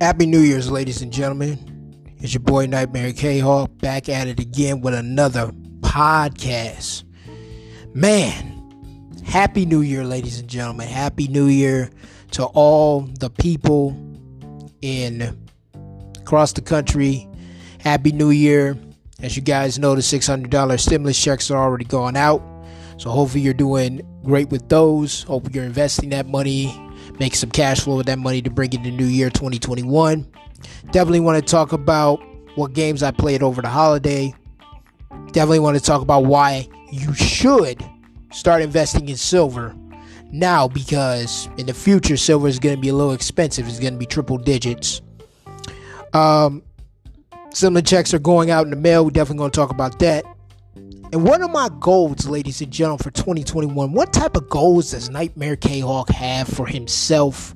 Happy New Year's, ladies and gentlemen. It's your boy Nightmare K Hawk back at it again with another podcast. Man, Happy New Year, ladies and gentlemen. Happy New Year to all the people in across the country. Happy New Year. As you guys know, the $600 stimulus checks are already gone out. So hopefully you're doing great with those. Hope you're investing that money make some cash flow with that money to bring in the new year 2021. Definitely want to talk about what games I played over the holiday. Definitely want to talk about why you should start investing in silver now because in the future silver is going to be a little expensive. It's going to be triple digits. Um, some of the checks are going out in the mail. We're definitely going to talk about that. And one of my goals, ladies and gentlemen, for 2021, what type of goals does Nightmare K Hawk have for himself?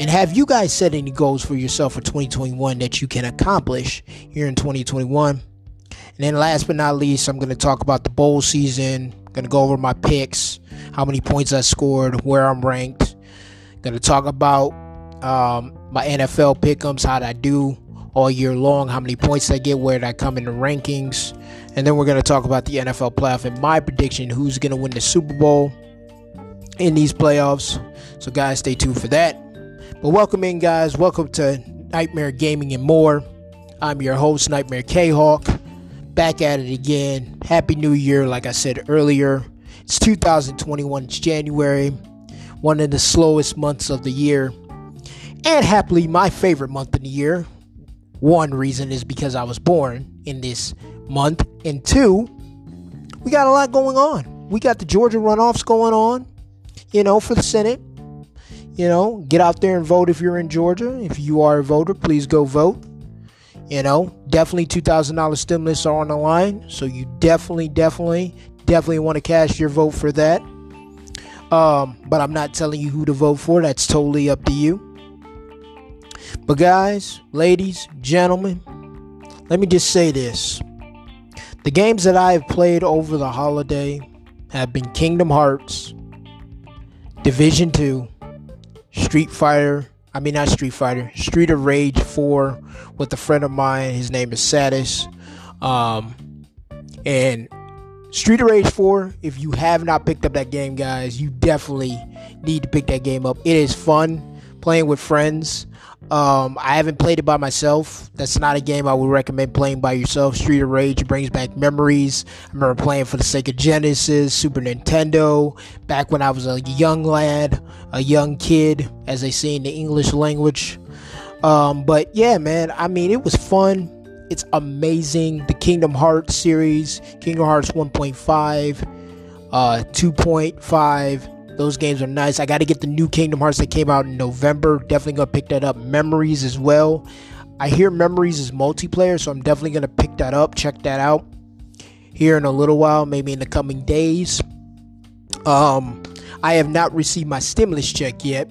And have you guys set any goals for yourself for 2021 that you can accomplish here in 2021? And then last but not least, I'm going to talk about the bowl season. Going to go over my picks, how many points I scored, where I'm ranked. Going to talk about um, my NFL pickums, how I do all year long, how many points they get, where I come in the rankings. And then we're going to talk about the NFL playoff and my prediction who's going to win the Super Bowl in these playoffs. So, guys, stay tuned for that. But welcome in, guys. Welcome to Nightmare Gaming and more. I'm your host, Nightmare K Hawk. Back at it again. Happy New Year, like I said earlier. It's 2021, it's January, one of the slowest months of the year. And happily, my favorite month of the year. One reason is because I was born in this month. And two, we got a lot going on. We got the Georgia runoffs going on, you know, for the Senate. You know, get out there and vote if you're in Georgia. If you are a voter, please go vote. You know, definitely $2,000 stimulus are on the line. So you definitely, definitely, definitely want to cast your vote for that. Um, but I'm not telling you who to vote for. That's totally up to you. But, guys, ladies, gentlemen, let me just say this. The games that I have played over the holiday have been Kingdom Hearts, Division 2, Street Fighter, I mean, not Street Fighter, Street of Rage 4 with a friend of mine. His name is Satis. Um, and Street of Rage 4, if you have not picked up that game, guys, you definitely need to pick that game up. It is fun playing with friends. Um, I haven't played it by myself. That's not a game I would recommend playing by yourself. Street of Rage brings back memories. I remember playing for the Sega Genesis, Super Nintendo, back when I was a young lad, a young kid, as they say in the English language. Um, but yeah, man, I mean, it was fun. It's amazing. The Kingdom Hearts series, Kingdom Hearts 1.5, uh, 2.5 those games are nice. I got to get the new Kingdom Hearts that came out in November. Definitely going to pick that up. Memories as well. I hear Memories is multiplayer, so I'm definitely going to pick that up. Check that out here in a little while, maybe in the coming days. Um, I have not received my stimulus check yet.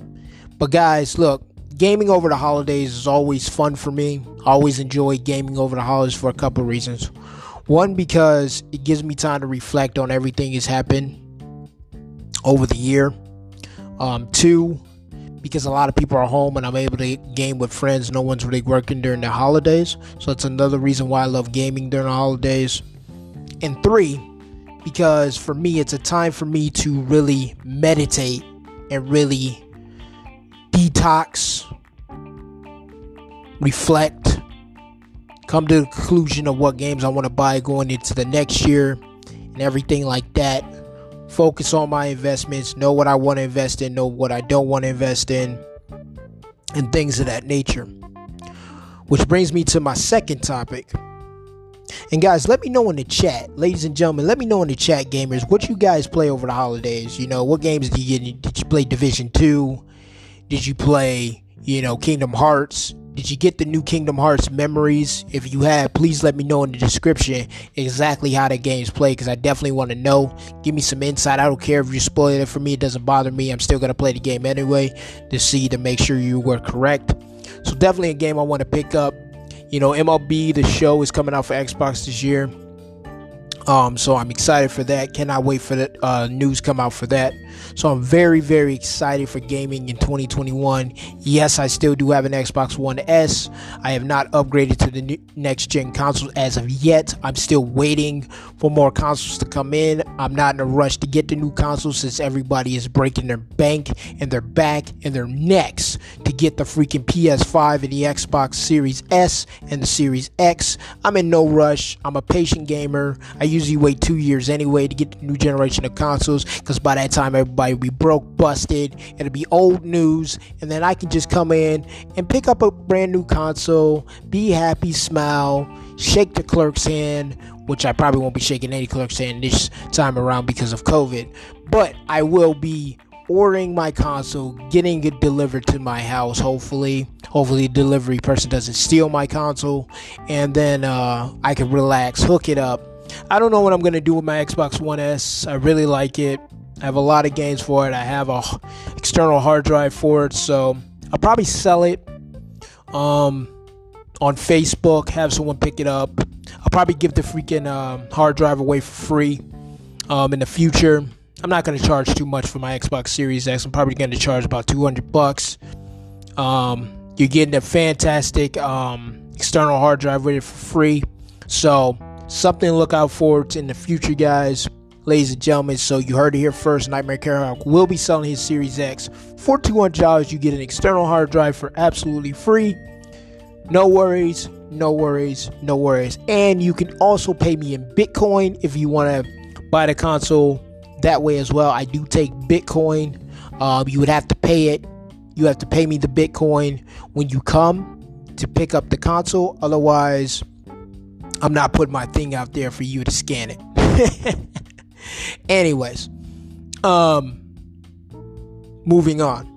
But guys, look, gaming over the holidays is always fun for me. I always enjoy gaming over the holidays for a couple reasons. One, because it gives me time to reflect on everything that's happened over the year. Um, two, because a lot of people are home and I'm able to game with friends. No one's really working during the holidays. So that's another reason why I love gaming during the holidays. And three, because for me, it's a time for me to really meditate and really detox, reflect, come to the conclusion of what games I want to buy going into the next year and everything like that focus on my investments, know what I want to invest in, know what I don't want to invest in, and things of that nature. Which brings me to my second topic. And guys, let me know in the chat, ladies and gentlemen, let me know in the chat, gamers, what you guys play over the holidays. You know, what games did you? Did you play Division 2? Did you play, you know, Kingdom Hearts? Did you get the new Kingdom Hearts memories? If you have, please let me know in the description exactly how the games play because I definitely want to know. Give me some insight. I don't care if you spoil it for me, it doesn't bother me. I'm still going to play the game anyway to see to make sure you were correct. So, definitely a game I want to pick up. You know, MLB The Show is coming out for Xbox this year. Um, so I'm excited for that. Cannot wait for the uh, news come out for that. So I'm very, very excited for gaming in 2021. Yes, I still do have an Xbox One S. I have not upgraded to the next gen consoles as of yet. I'm still waiting for more consoles to come in. I'm not in a rush to get the new consoles since everybody is breaking their bank and their back and their necks to get the freaking PS5 and the Xbox Series S and the Series X. I'm in no rush. I'm a patient gamer. I usually wait two years anyway to get the new generation of consoles because by that time everybody be broke, busted, it'll be old news, and then I can just come in and pick up a brand new console, be happy, smile, shake the clerk's hand, which I probably won't be shaking any clerk's hand this time around because of COVID, but I will be ordering my console, getting it delivered to my house. Hopefully, hopefully, the delivery person doesn't steal my console, and then uh, I can relax, hook it up, I don't know what I'm gonna do with my Xbox One S. I really like it. I have a lot of games for it. I have a external hard drive for it, so I'll probably sell it um, on Facebook. Have someone pick it up. I'll probably give the freaking um, hard drive away for free um, in the future. I'm not gonna charge too much for my Xbox Series X. I'm probably gonna charge about 200 bucks. Um, you're getting a fantastic um, external hard drive with it for free. So something to look out for in the future, guys. Ladies and gentlemen, so you heard it here first. Nightmare K Hawk will be selling his Series X for $200. You get an external hard drive for absolutely free. No worries, no worries, no worries. And you can also pay me in Bitcoin if you want to buy the console that way as well. I do take Bitcoin. Um, you would have to pay it. You have to pay me the Bitcoin when you come to pick up the console. Otherwise, I'm not putting my thing out there for you to scan it. Anyways, um, moving on.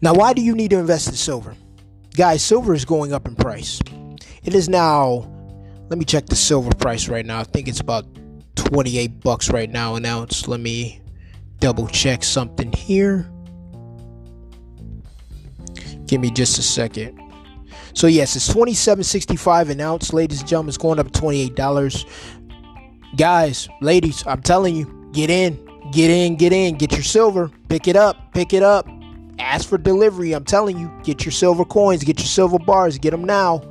Now, why do you need to invest in silver? Guys, silver is going up in price. It is now, let me check the silver price right now. I think it's about 28 bucks right now an ounce. Let me double check something here. Give me just a second. So yes, it's twenty seven sixty five an ounce, ladies and gentlemen. It's going up twenty eight dollars. Guys, ladies, I'm telling you, get in, get in, get in, get your silver, pick it up, pick it up. Ask for delivery. I'm telling you, get your silver coins, get your silver bars, get them now,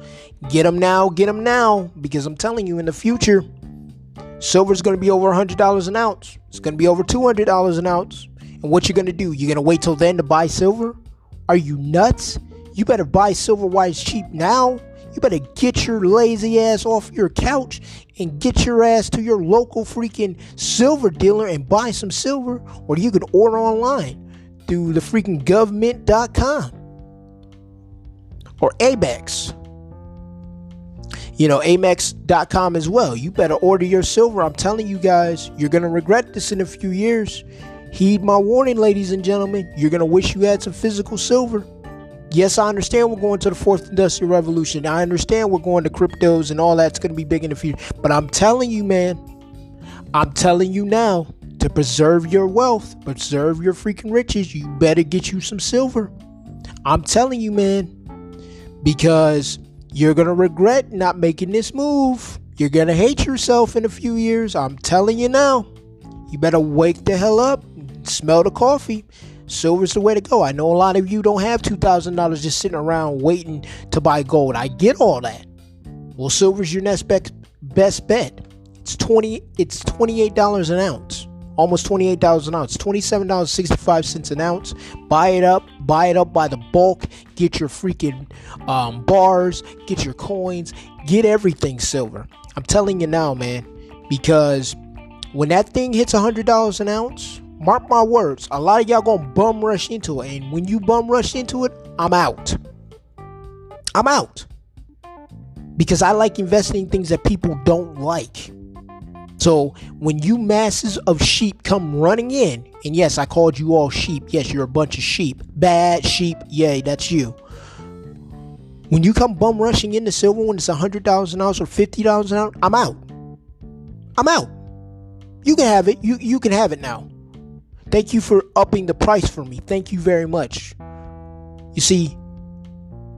get them now, get them now. Because I'm telling you, in the future, silver is going to be over hundred dollars an ounce. It's going to be over two hundred dollars an ounce. And what you're going to do? You're going to wait till then to buy silver? Are you nuts? You better buy silver while it's cheap now. You better get your lazy ass off your couch and get your ass to your local freaking silver dealer and buy some silver, or you can order online through the freaking GovMint.com or APMEX. You know, APMEX.com as well. You better order your silver. I'm telling you guys, you're going to regret this in a few years. Heed my warning, ladies and gentlemen. You're going to wish you had some physical silver. Yes, I understand we're going to the fourth industrial revolution. I understand we're going to cryptos and all that's going to be big in the future. But I'm telling you, man, I'm telling you now to preserve your wealth, preserve your freaking riches, you better get you some silver. I'm telling you, man, because you're going to regret not making this move. You're going to hate yourself in a few years. I'm telling you now. You better wake the hell up, smell the coffee. Silver's the way to go. I know a lot of you don't have $2,000 just sitting around waiting to buy gold. I get all that. Well, silver's your next best bet. It's 20 it's $28 an ounce. Almost $28 an ounce. $27.65 an ounce. Buy it up. Buy it up by the bulk. Get your freaking um, bars. Get your coins. Get everything silver. I'm telling you now, man. Because when that thing hits $100 an ounce, mark my words, a lot of y'all gonna bum rush into it. And when you bum rush into it, I'm out. I'm out. Because I like investing in things that people don't like. So when you masses of sheep come running in, and yes, I called you all sheep. Yes, you're a bunch of sheep. Bad sheep. Yay, that's you. When you come bum rushing into silver when it's a hundred dollars an ounce or fifty dollars an ounce, I'm out. I'm out. You can have it. You you can have it now. Thank you for upping the price for me. Thank you very much. You see,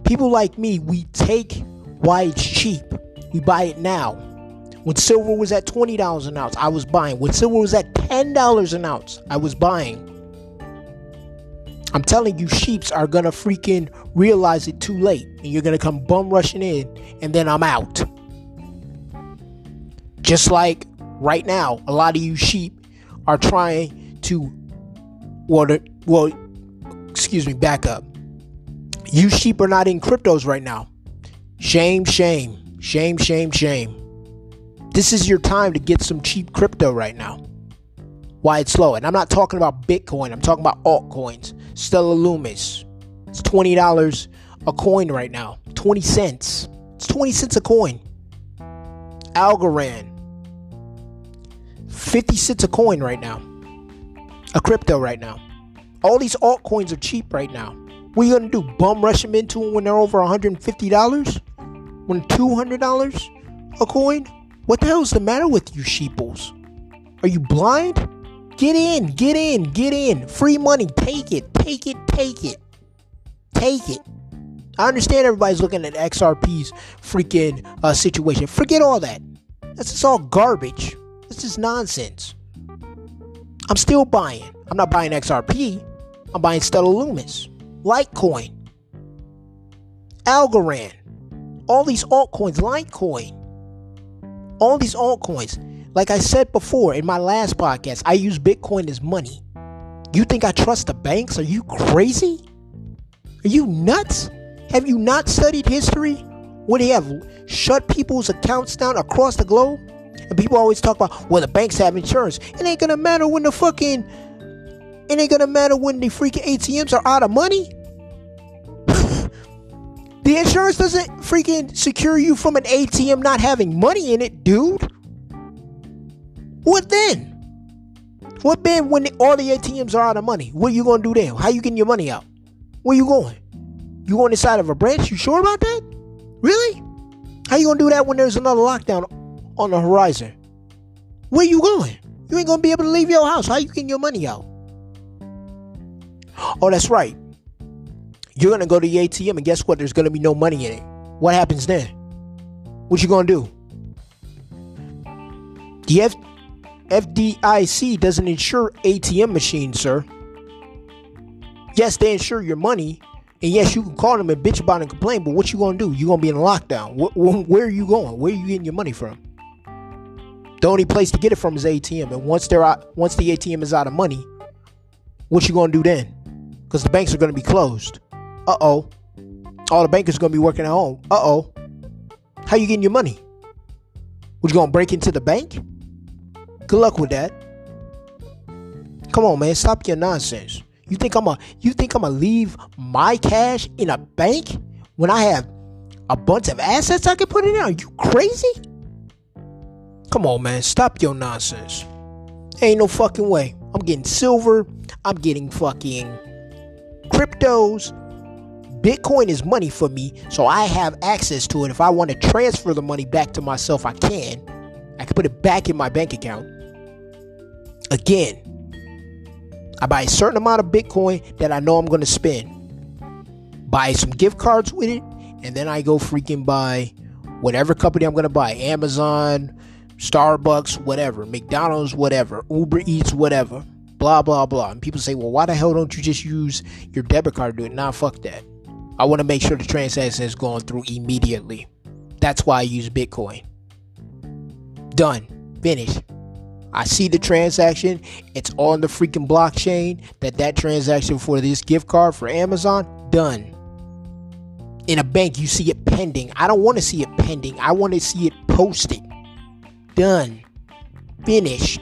people like me, we take why it's cheap. We buy it now. When silver was at $20 an ounce, I was buying. When silver was at $10 an ounce, I was buying. I'm telling you, sheeps are gonna freaking realize it too late, and you're gonna come bum rushing in, and then I'm out. Just like right now, a lot of you sheep are trying to, well, well, excuse me, back up. You sheep are not in cryptos right now. Shame, shame, shame, shame, shame. This is your time to get some cheap crypto right now. Why it's low. And I'm not talking about Bitcoin, I'm talking about altcoins. Stellar Lumens. It's $20 a coin right now. 20 cents. It's 20 cents a coin. Algorand. 50 cents a coin right now. A crypto right now. All these altcoins are cheap right now. What are you gonna do? Bum rush them into them when they're over $150? When $200 a coin? What the hell's the matter with you sheeples? Are you blind? Get in, get in, get in. Free money, take it, take it, take it. Take it. I understand everybody's looking at XRP's freaking uh, situation. Forget all that. That's just all garbage. This is nonsense. I'm still buying. I'm not buying XRP. I'm buying Stellar Lumens, Litecoin, Algorand, all these altcoins, Litecoin all these altcoins. Like I said before in my last podcast, I use Bitcoin as money. You think I trust the banks? Are you crazy? Are you nuts? Have you not studied history? Would they have shut people's accounts down across the globe? And people always talk about, well, the banks have insurance. It ain't gonna matter when the fucking, it ain't gonna matter when the freaking ATMs are out of money. The insurance doesn't freaking secure you from an ATM not having money in it, dude. What then? What then when the, all the ATMs are out of money? What you gonna do then? How you getting your money out? Where you going? You going inside of a branch? You sure about that? Really? How you gonna do that when there's another lockdown on the horizon? Where you going? You ain't gonna be able to leave your house. How you getting your money out? Oh, that's right. You're gonna go to the ATM and guess what? There's gonna be no money in it. What happens then? What you gonna do? The F- FDIC doesn't insure ATM machines, sir. Yes, they insure your money, and yes, you can call them and bitch about and complain. But what you gonna do? You gonna be in lockdown. Where, where are you going? Where are you getting your money from? The only place to get it from is ATM. And once they're out, once the ATM is out of money, what you gonna do then? Because the banks are gonna be closed. Uh oh. All the bankers gonna be working at home. Uh oh. How you getting your money? What you gonna break into the bank? Good luck with that. Come on, man. Stop your nonsense. You think I'm a you think I'm gonna leave my cash in a bank when I have a bunch of assets I can put in there? Are you crazy? Come on, man. Stop your nonsense. Ain't no fucking way. I'm getting silver. I'm getting fucking cryptos. Bitcoin is money for me, so I have access to it. If I want to transfer the money back to myself, I can. I can put it back in my bank account. Again, I buy a certain amount of Bitcoin that I know I'm going to spend. Buy some gift cards with it, and then I go freaking buy whatever company I'm going to buy Amazon, Starbucks, whatever, McDonald's, whatever, Uber Eats, whatever, blah, blah, blah. And people say, well, why the hell don't you just use your debit card to do it? Nah, fuck that. I want to make sure the transaction is going through immediately. That's why I use Bitcoin. Done. Finished. I see the transaction. It's on the freaking blockchain that that transaction for this gift card for Amazon done. In a bank, you see it pending. I don't want to see it pending. I want to see it posted. Done. Finished.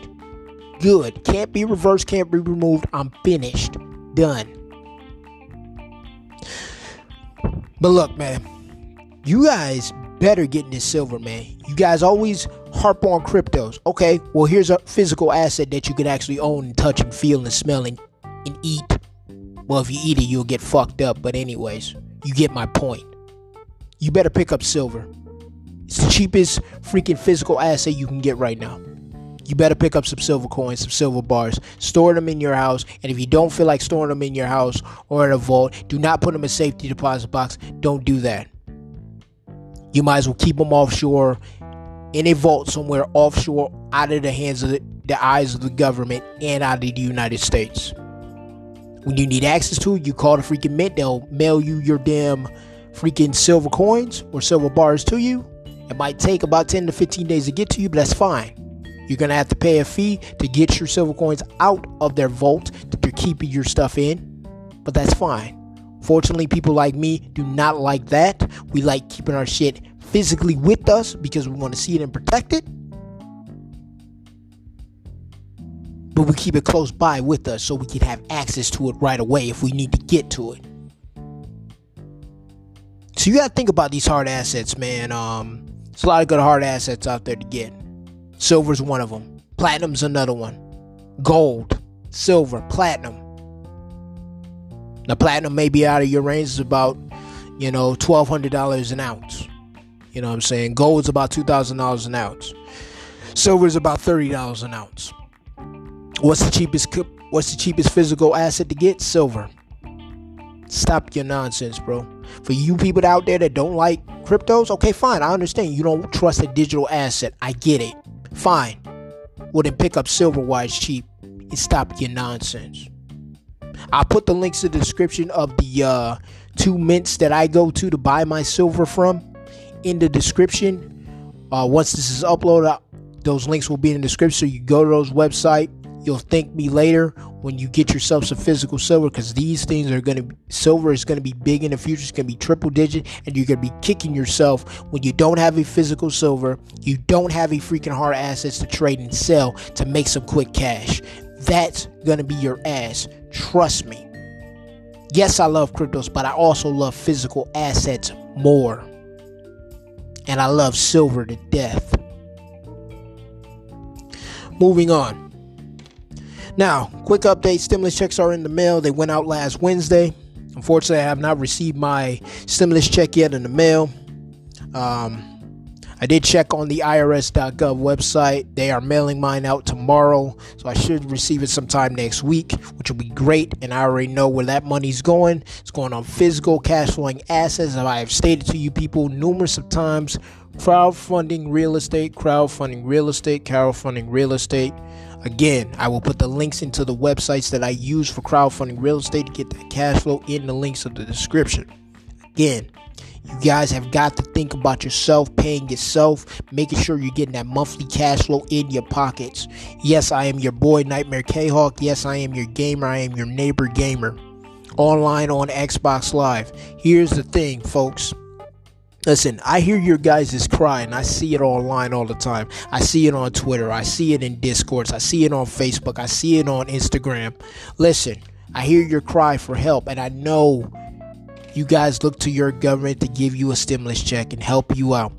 Good. Can't be reversed, can't be removed. I'm finished. Done. But look, man, you guys better get this silver, man. You guys always harp on cryptos. Okay, well, here's a physical asset that you can actually own and touch and feel and smell and, and eat. Well, if you eat it, you'll get fucked up. But, anyways, you get my point. You better pick up silver. It's the cheapest freaking physical asset you can get right now you better pick up some silver coins, some silver bars, store them in your house. And if you don't feel like storing them in your house or in a vault, do not put them in a safety deposit box. Don't do that. You might as well keep them offshore in a vault somewhere offshore out of the hands of the, the eyes of the government and out of the United States. When you need access to it, you call the freaking mint. They'll mail you your damn freaking silver coins or silver bars to you. It might take about 10 to 15 days to get to you, but that's fine. You're going to have to pay a fee to get your silver coins out of their vault that they're keeping your stuff in, but that's fine. Fortunately, people like me do not like that. We like keeping our shit physically with us because we want to see it and protect it. But we keep it close by with us so we can have access to it right away if we need to get to it. So you gotta think about these hard assets, man. Um, there's a lot of good hard assets out there to get. Silver's one of them. Platinum's another one. Gold, silver, platinum. Now, platinum may be out of your range. It's about, you know, twelve hundred dollars an ounce. You know what I'm saying? Gold's about two thousand dollars an ounce. Silver's about thirty dollars an ounce. What's the cheapest? What's the cheapest physical asset to get? Silver. Stop your nonsense, bro. For you people out there that don't like cryptos, okay, fine. I understand. You don't trust a digital asset. I get it. Fine. Well, then pick up silver while it's cheap and stop your nonsense. I'll put the links in the description of the uh, two mints that I go to to buy my silver from in the description. Uh, once this is uploaded, those links will be in the description. So you go to those website. You'll thank me later when you get yourself some physical silver because these things are going to silver is going to be big in the future. It's going to be triple digit, and you're going to be kicking yourself when you don't have a physical silver. You don't have a freaking hard assets to trade and sell to make some quick cash. That's going to be your ass. Trust me. Yes, I love cryptos, but I also love physical assets more. And I love silver to death. Moving on. Now, quick update stimulus checks are in the mail. They went out last Wednesday. Unfortunately, I have not received my stimulus check yet in the mail. Um, I did check on the IRS.gov website. They are mailing mine out tomorrow, so I should receive it sometime next week, which will be great. And I already know where that money's going. It's going on physical cash flowing assets. As I have stated to you people numerous of times crowdfunding real estate, crowdfunding real estate, crowdfunding real estate. Again, I will put the links into the websites that I use for crowdfunding real estate to get that cash flow in the links of the description. Again, you guys have got to think about yourself, paying yourself, making sure you're getting that monthly cash flow in your pockets. Yes, I am your boy Nightmare K Hawk. Yes, I am your gamer. I am your neighbor gamer. Online on Xbox Live. Here's the thing, folks. Listen, I hear your guys' cry and I see it online all the time. I see it on Twitter. I see it in Discords. I see it on Facebook. I see it on Instagram. Listen, I hear your cry for help and I know you guys look to your government to give you a stimulus check and help you out.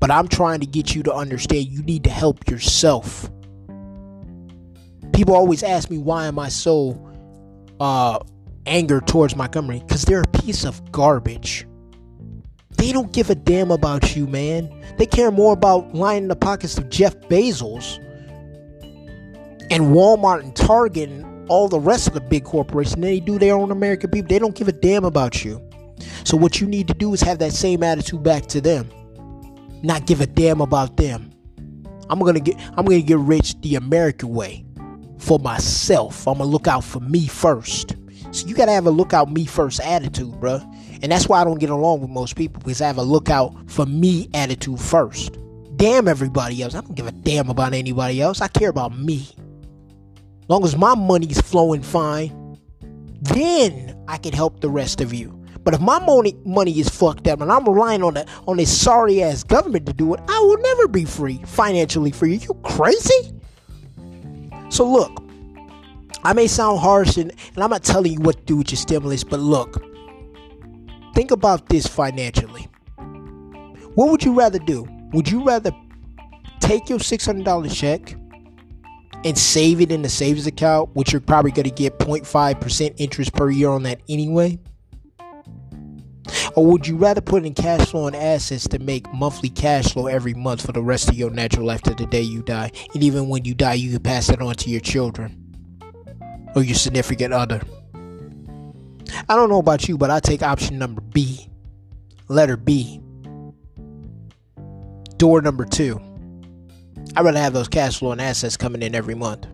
But I'm trying to get you to understand you need to help yourself. People always ask me why am I so uh angered towards government? Because they're a piece of garbage. They don't give a damn about you, man. They care more about lining the pockets of Jeff Bezos and Walmart and Target and all the rest of the big corporations than they do their own American people. They don't give a damn about you. So what you need to do is have that same attitude back to them. Not give a damn about them. I'm gonna get I'm gonna get rich the American way for myself. I'm gonna look out for me first. So you gotta have a look out me first attitude, bruh. And that's why I don't get along with most people because I have a lookout for me attitude first. Damn everybody else. I don't give a damn about anybody else. I care about me. As long as my money's flowing fine, then I can help the rest of you. But if my money money is fucked up and I'm relying on the on this sorry ass government to do it, I will never be free, financially free. Are you crazy? So look, I may sound harsh and, and I'm not telling you what to do with your stimulus, but look, think about this financially. What would you rather do? Would you rather take your $600 check and save it in the savings account, which you're probably going to get 0.5% interest per year on that anyway? Or would you rather put in cash flow and assets to make monthly cash flow every month for the rest of your natural life to the day you die? And even when you die, you can pass it on to your children or your significant other. I don't know about you, but I take option number B, letter B. door number two. I'd rather have those cash flow and assets coming in every month.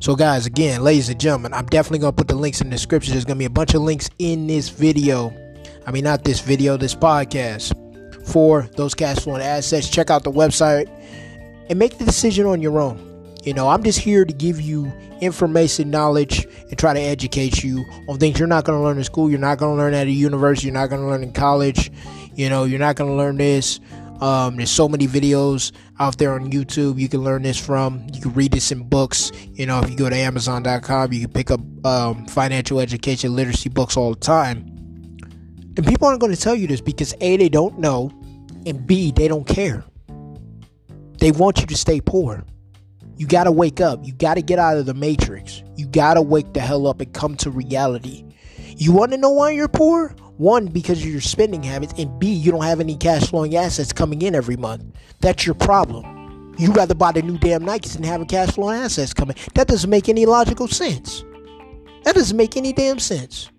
So, guys, again, ladies and gentlemen, I'm definitely going to put the links in the description. There's going to be a bunch of links in this video. I mean, not this video, this podcast for those cash flow and assets. Check out the website and make the decision on your own. You know, I'm just here to give you information, knowledge, and try to educate you on things you're not going to learn in school, you're not going to learn at a university, you're not going to learn in college. You know, you're not going to learn this. Um, there's so many videos out there on YouTube you can learn this from. You can read this in books. You know, if you go to Amazon.com, you can pick up um, financial education literacy books all the time. And people aren't going to tell you this because A, they don't know, and B, they don't care. They want you to stay poor. You got to wake up. You got to get out of the matrix. You got to wake the hell up and come to reality. You want to know why you're poor? One, because of your spending habits, and B, you don't have any cash flowing assets coming in every month. That's your problem. You rather buy the new damn Nikes than having cash flowing assets coming. That doesn't make any logical sense. That doesn't make any damn sense.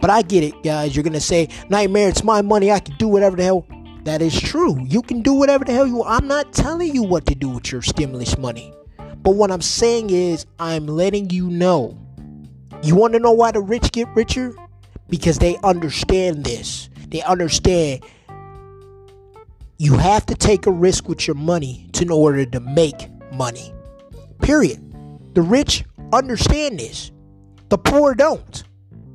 But I get it, guys. You're gonna say, Nightmare, it's my money. I can do whatever the hell. That is true. You can do whatever the hell you want. I'm not telling you what to do with your stimulus money. But what I'm saying is, I'm letting you know. You want to know why the rich get richer? Because they understand this. They understand you have to take a risk with your money in order to make money. Period. The rich understand this. The poor don't.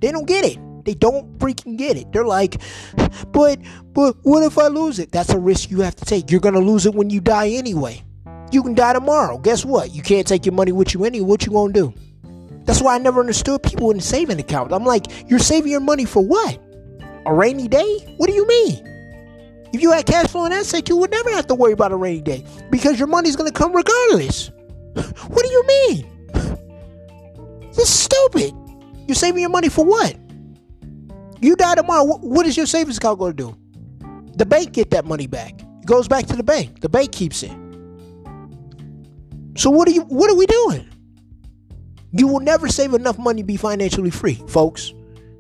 They don't get it. They don't freaking get it. They're like, but but what if I lose it? That's a risk you have to take. You're gonna lose it when you die anyway. You can die tomorrow. Guess what? You can't take your money with you anyway. What you gonna do? That's why I never understood people in saving accounts. I'm like, you're saving your money for what? A rainy day? What do you mean? If you had cash flow and assets, you would never have to worry about a rainy day because your money's gonna come regardless. what do you mean? This is stupid. You're saving your money for what? You die tomorrow. What is your savings account going to do? The bank get that money back. It goes back to the bank. The bank keeps it. So what are you? What are we doing? You will never save enough money to be financially free, folks.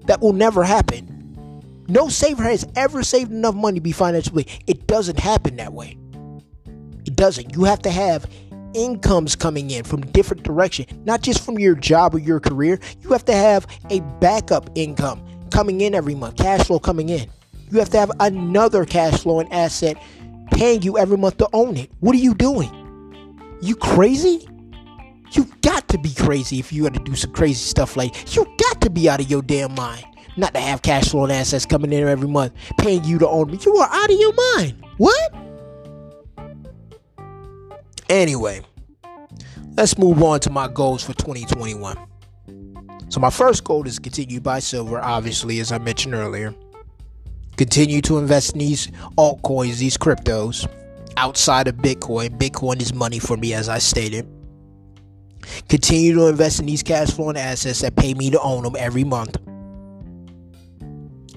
That will never happen. No saver has ever saved enough money to be financially. It doesn't happen that way. It doesn't. You have to have incomes coming in from different direction, not just from your job or your career. You have to have a backup income coming in every month, cash flow coming in. You have to have another cash flow and asset paying you every month to own it. What are you doing? You crazy? You got to be crazy if you had to do some crazy stuff like you got to be out of your damn mind. Not to have cash flow and assets coming in every month, paying you to own me. You are out of your mind. What? Anyway, let's move on to my goals for 2021. So my first goal is continue buy silver, obviously, as I mentioned earlier. Continue to invest in these altcoins, these cryptos, outside of Bitcoin. Bitcoin is money for me, as I stated. Continue to invest in these cash flowing assets that pay me to own them every month.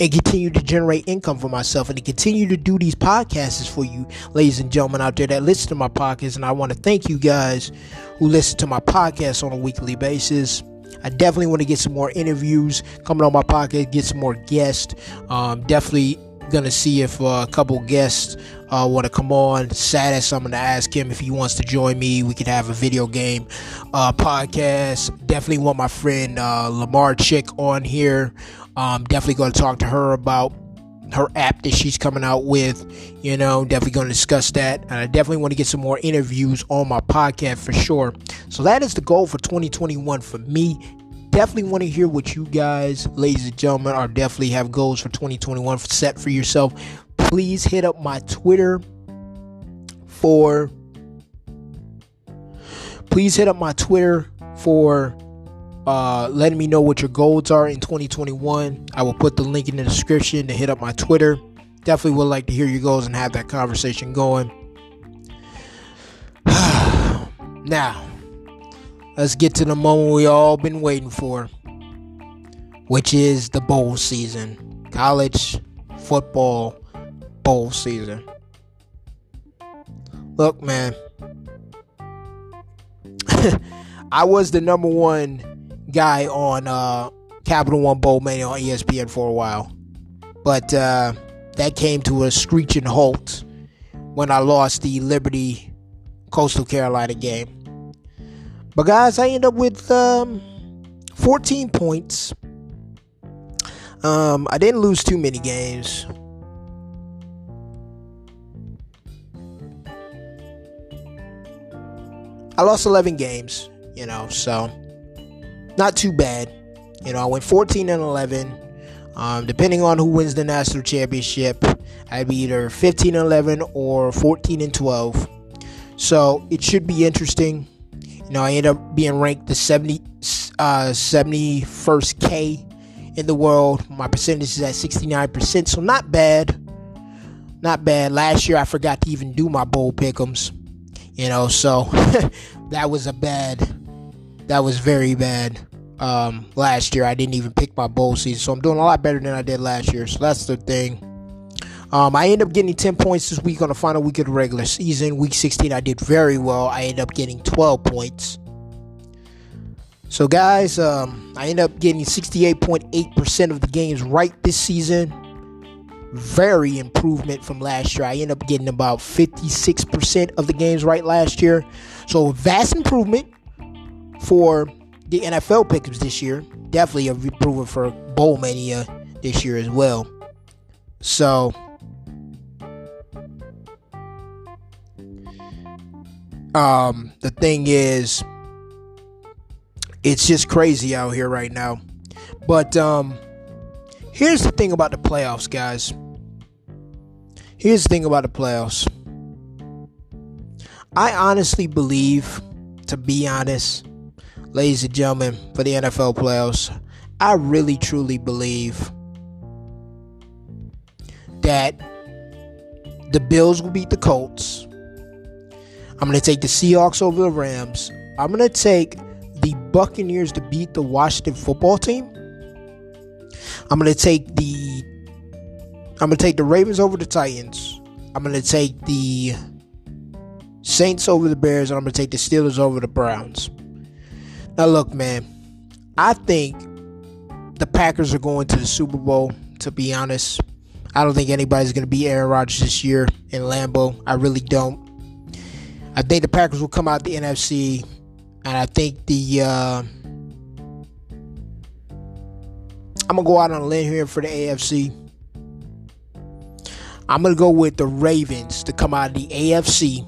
And continue to generate income for myself and to continue to do these podcasts for you, ladies and gentlemen out there that listen to my podcast. And I want to thank you guys who listen to my podcast on a weekly basis. I definitely want to get some more interviews coming on my podcast, get some more guests. Um, definitely gonna see if uh, a couple guests uh, want to come on. Satis, I'm gonna ask him if he wants to join me. We could have a video game uh, podcast. Definitely want my friend uh, Lamar Chick on here. Um, definitely gonna talk to her about her app that she's coming out with. You know, definitely going to discuss that. And I definitely want to get some more interviews on my podcast for sure. So that is the goal for 2021 for me. Definitely want to hear what you guys, ladies and gentlemen, are definitely have goals for 2021 set for yourself. Please hit up my Twitter for. Please hit up my Twitter for uh, letting me know what your goals are in 2021. I will put the link in the description to hit up my Twitter. Definitely would like to hear your goals and have that conversation going. now, let's get to the moment we all been waiting for, which is the bowl season. College football bowl season. Look, man. I was the number one guy on uh, Capital One Bowl Mania on ESPN for a while, but uh, that came to a screeching halt when I lost the Liberty Coastal Carolina game. But guys, I end up with um, 14 points. Um, I didn't lose too many games. I lost 11 games, you know, so not too bad. You know, I went 14 and 11. Um, depending on who wins the national championship, I'd be either 15 and 11 or 14 and 12. So it should be interesting. You know, I end up being ranked the 70, uh, 71st K in the world. My percentage is at 69%, so not bad. Not bad. Last year I forgot to even do my bowl pickums. You know, so that was a bad that was very bad. Um, last year I didn't even pick my bowl season, so I'm doing a lot better than I did last year. So that's the thing. Um, I end up getting 10 points this week on the final week of the regular season. Week 16, I did very well. I end up getting 12 points. So, guys, um, I end up getting 68.8% of the games right this season. Very improvement from last year. I end up getting about 56% of the games right last year. So, vast improvement for the NFL pickups this year. Definitely a improvement for Bowl Mania this year as well. So, um, the thing is, it's just crazy out here right now. But um, here's the thing about the playoffs, guys. Here's the thing about the playoffs. I honestly believe, to be honest, ladies and gentlemen, for the NFL playoffs, I really truly believe that the Bills will beat the Colts. I'm going to take the Seahawks over the Rams. I'm going to take the Buccaneers to beat the Washington football team. I'm going to take the I'm going to take the Ravens over the Titans. I'm going to take the Saints over the Bears and I'm going to take the Steelers over the Browns. Now look, man. I think the Packers are going to the Super Bowl to be honest. I don't think anybody's going to be Aaron Rodgers this year in Lambeau. I really don't. I think the Packers will come out the NFC, and I think the uh, I'm gonna go out on a limb here for the AFC. I'm gonna go with the Ravens to come out of the AFC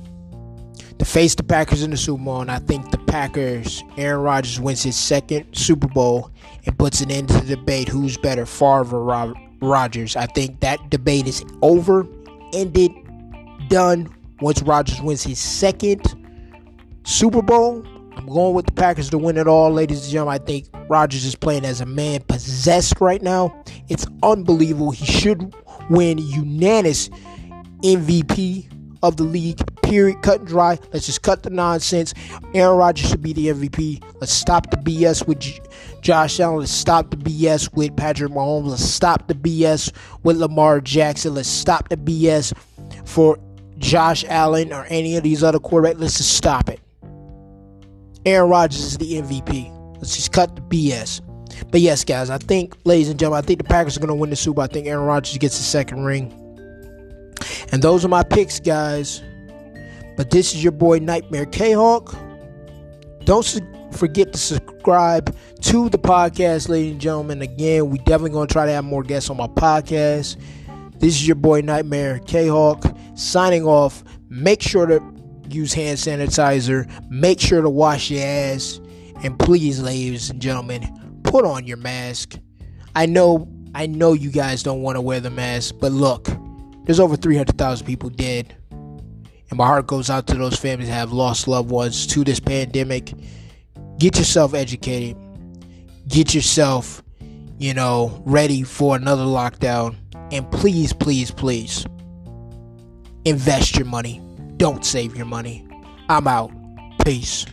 to face the Packers in the Super Bowl, and I think the Packers, Aaron Rodgers wins his second Super Bowl and puts an end to the debate who's better, Favre or Rodgers. I think that debate is over, ended, done once Rodgers wins his second Super Bowl. I'm going with the Packers to win it all, ladies and gentlemen. I think Rodgers is playing as a man possessed right now. It's unbelievable. He should win unanimous MVP of the league. Period. Cut and dry. Let's just cut the nonsense. Aaron Rodgers should be the MVP. Let's stop the BS with J- Josh Allen. Let's stop the BS with Patrick Mahomes. Let's stop the BS with Lamar Jackson. Let's stop the BS for Josh Allen or any of these other quarterbacks. Let's just stop it. Aaron Rodgers is the MVP. Let's just cut the BS. But yes, guys, I think, ladies and gentlemen, I think the Packers are going to win the Super. I think Aaron Rodgers gets the second ring. And those are my picks, guys. But this is your boy Nightmare K Hawk. Don't su- forget to subscribe to the podcast, ladies and gentlemen. Again, we definitely to try to have more guests on my podcast. This is your boy Nightmare K Hawk signing off. Make sure to use hand sanitizer. Make sure to wash your ass. And please, ladies and gentlemen, put on your mask. I know, I know you guys don't want to wear the mask, but look, there's over 300,000 people dead. And my heart goes out to those families that have lost loved ones to this pandemic. Get yourself educated. Get yourself, you know, ready for another lockdown and please, please, please invest your money. Don't save your money. I'm out. Peace.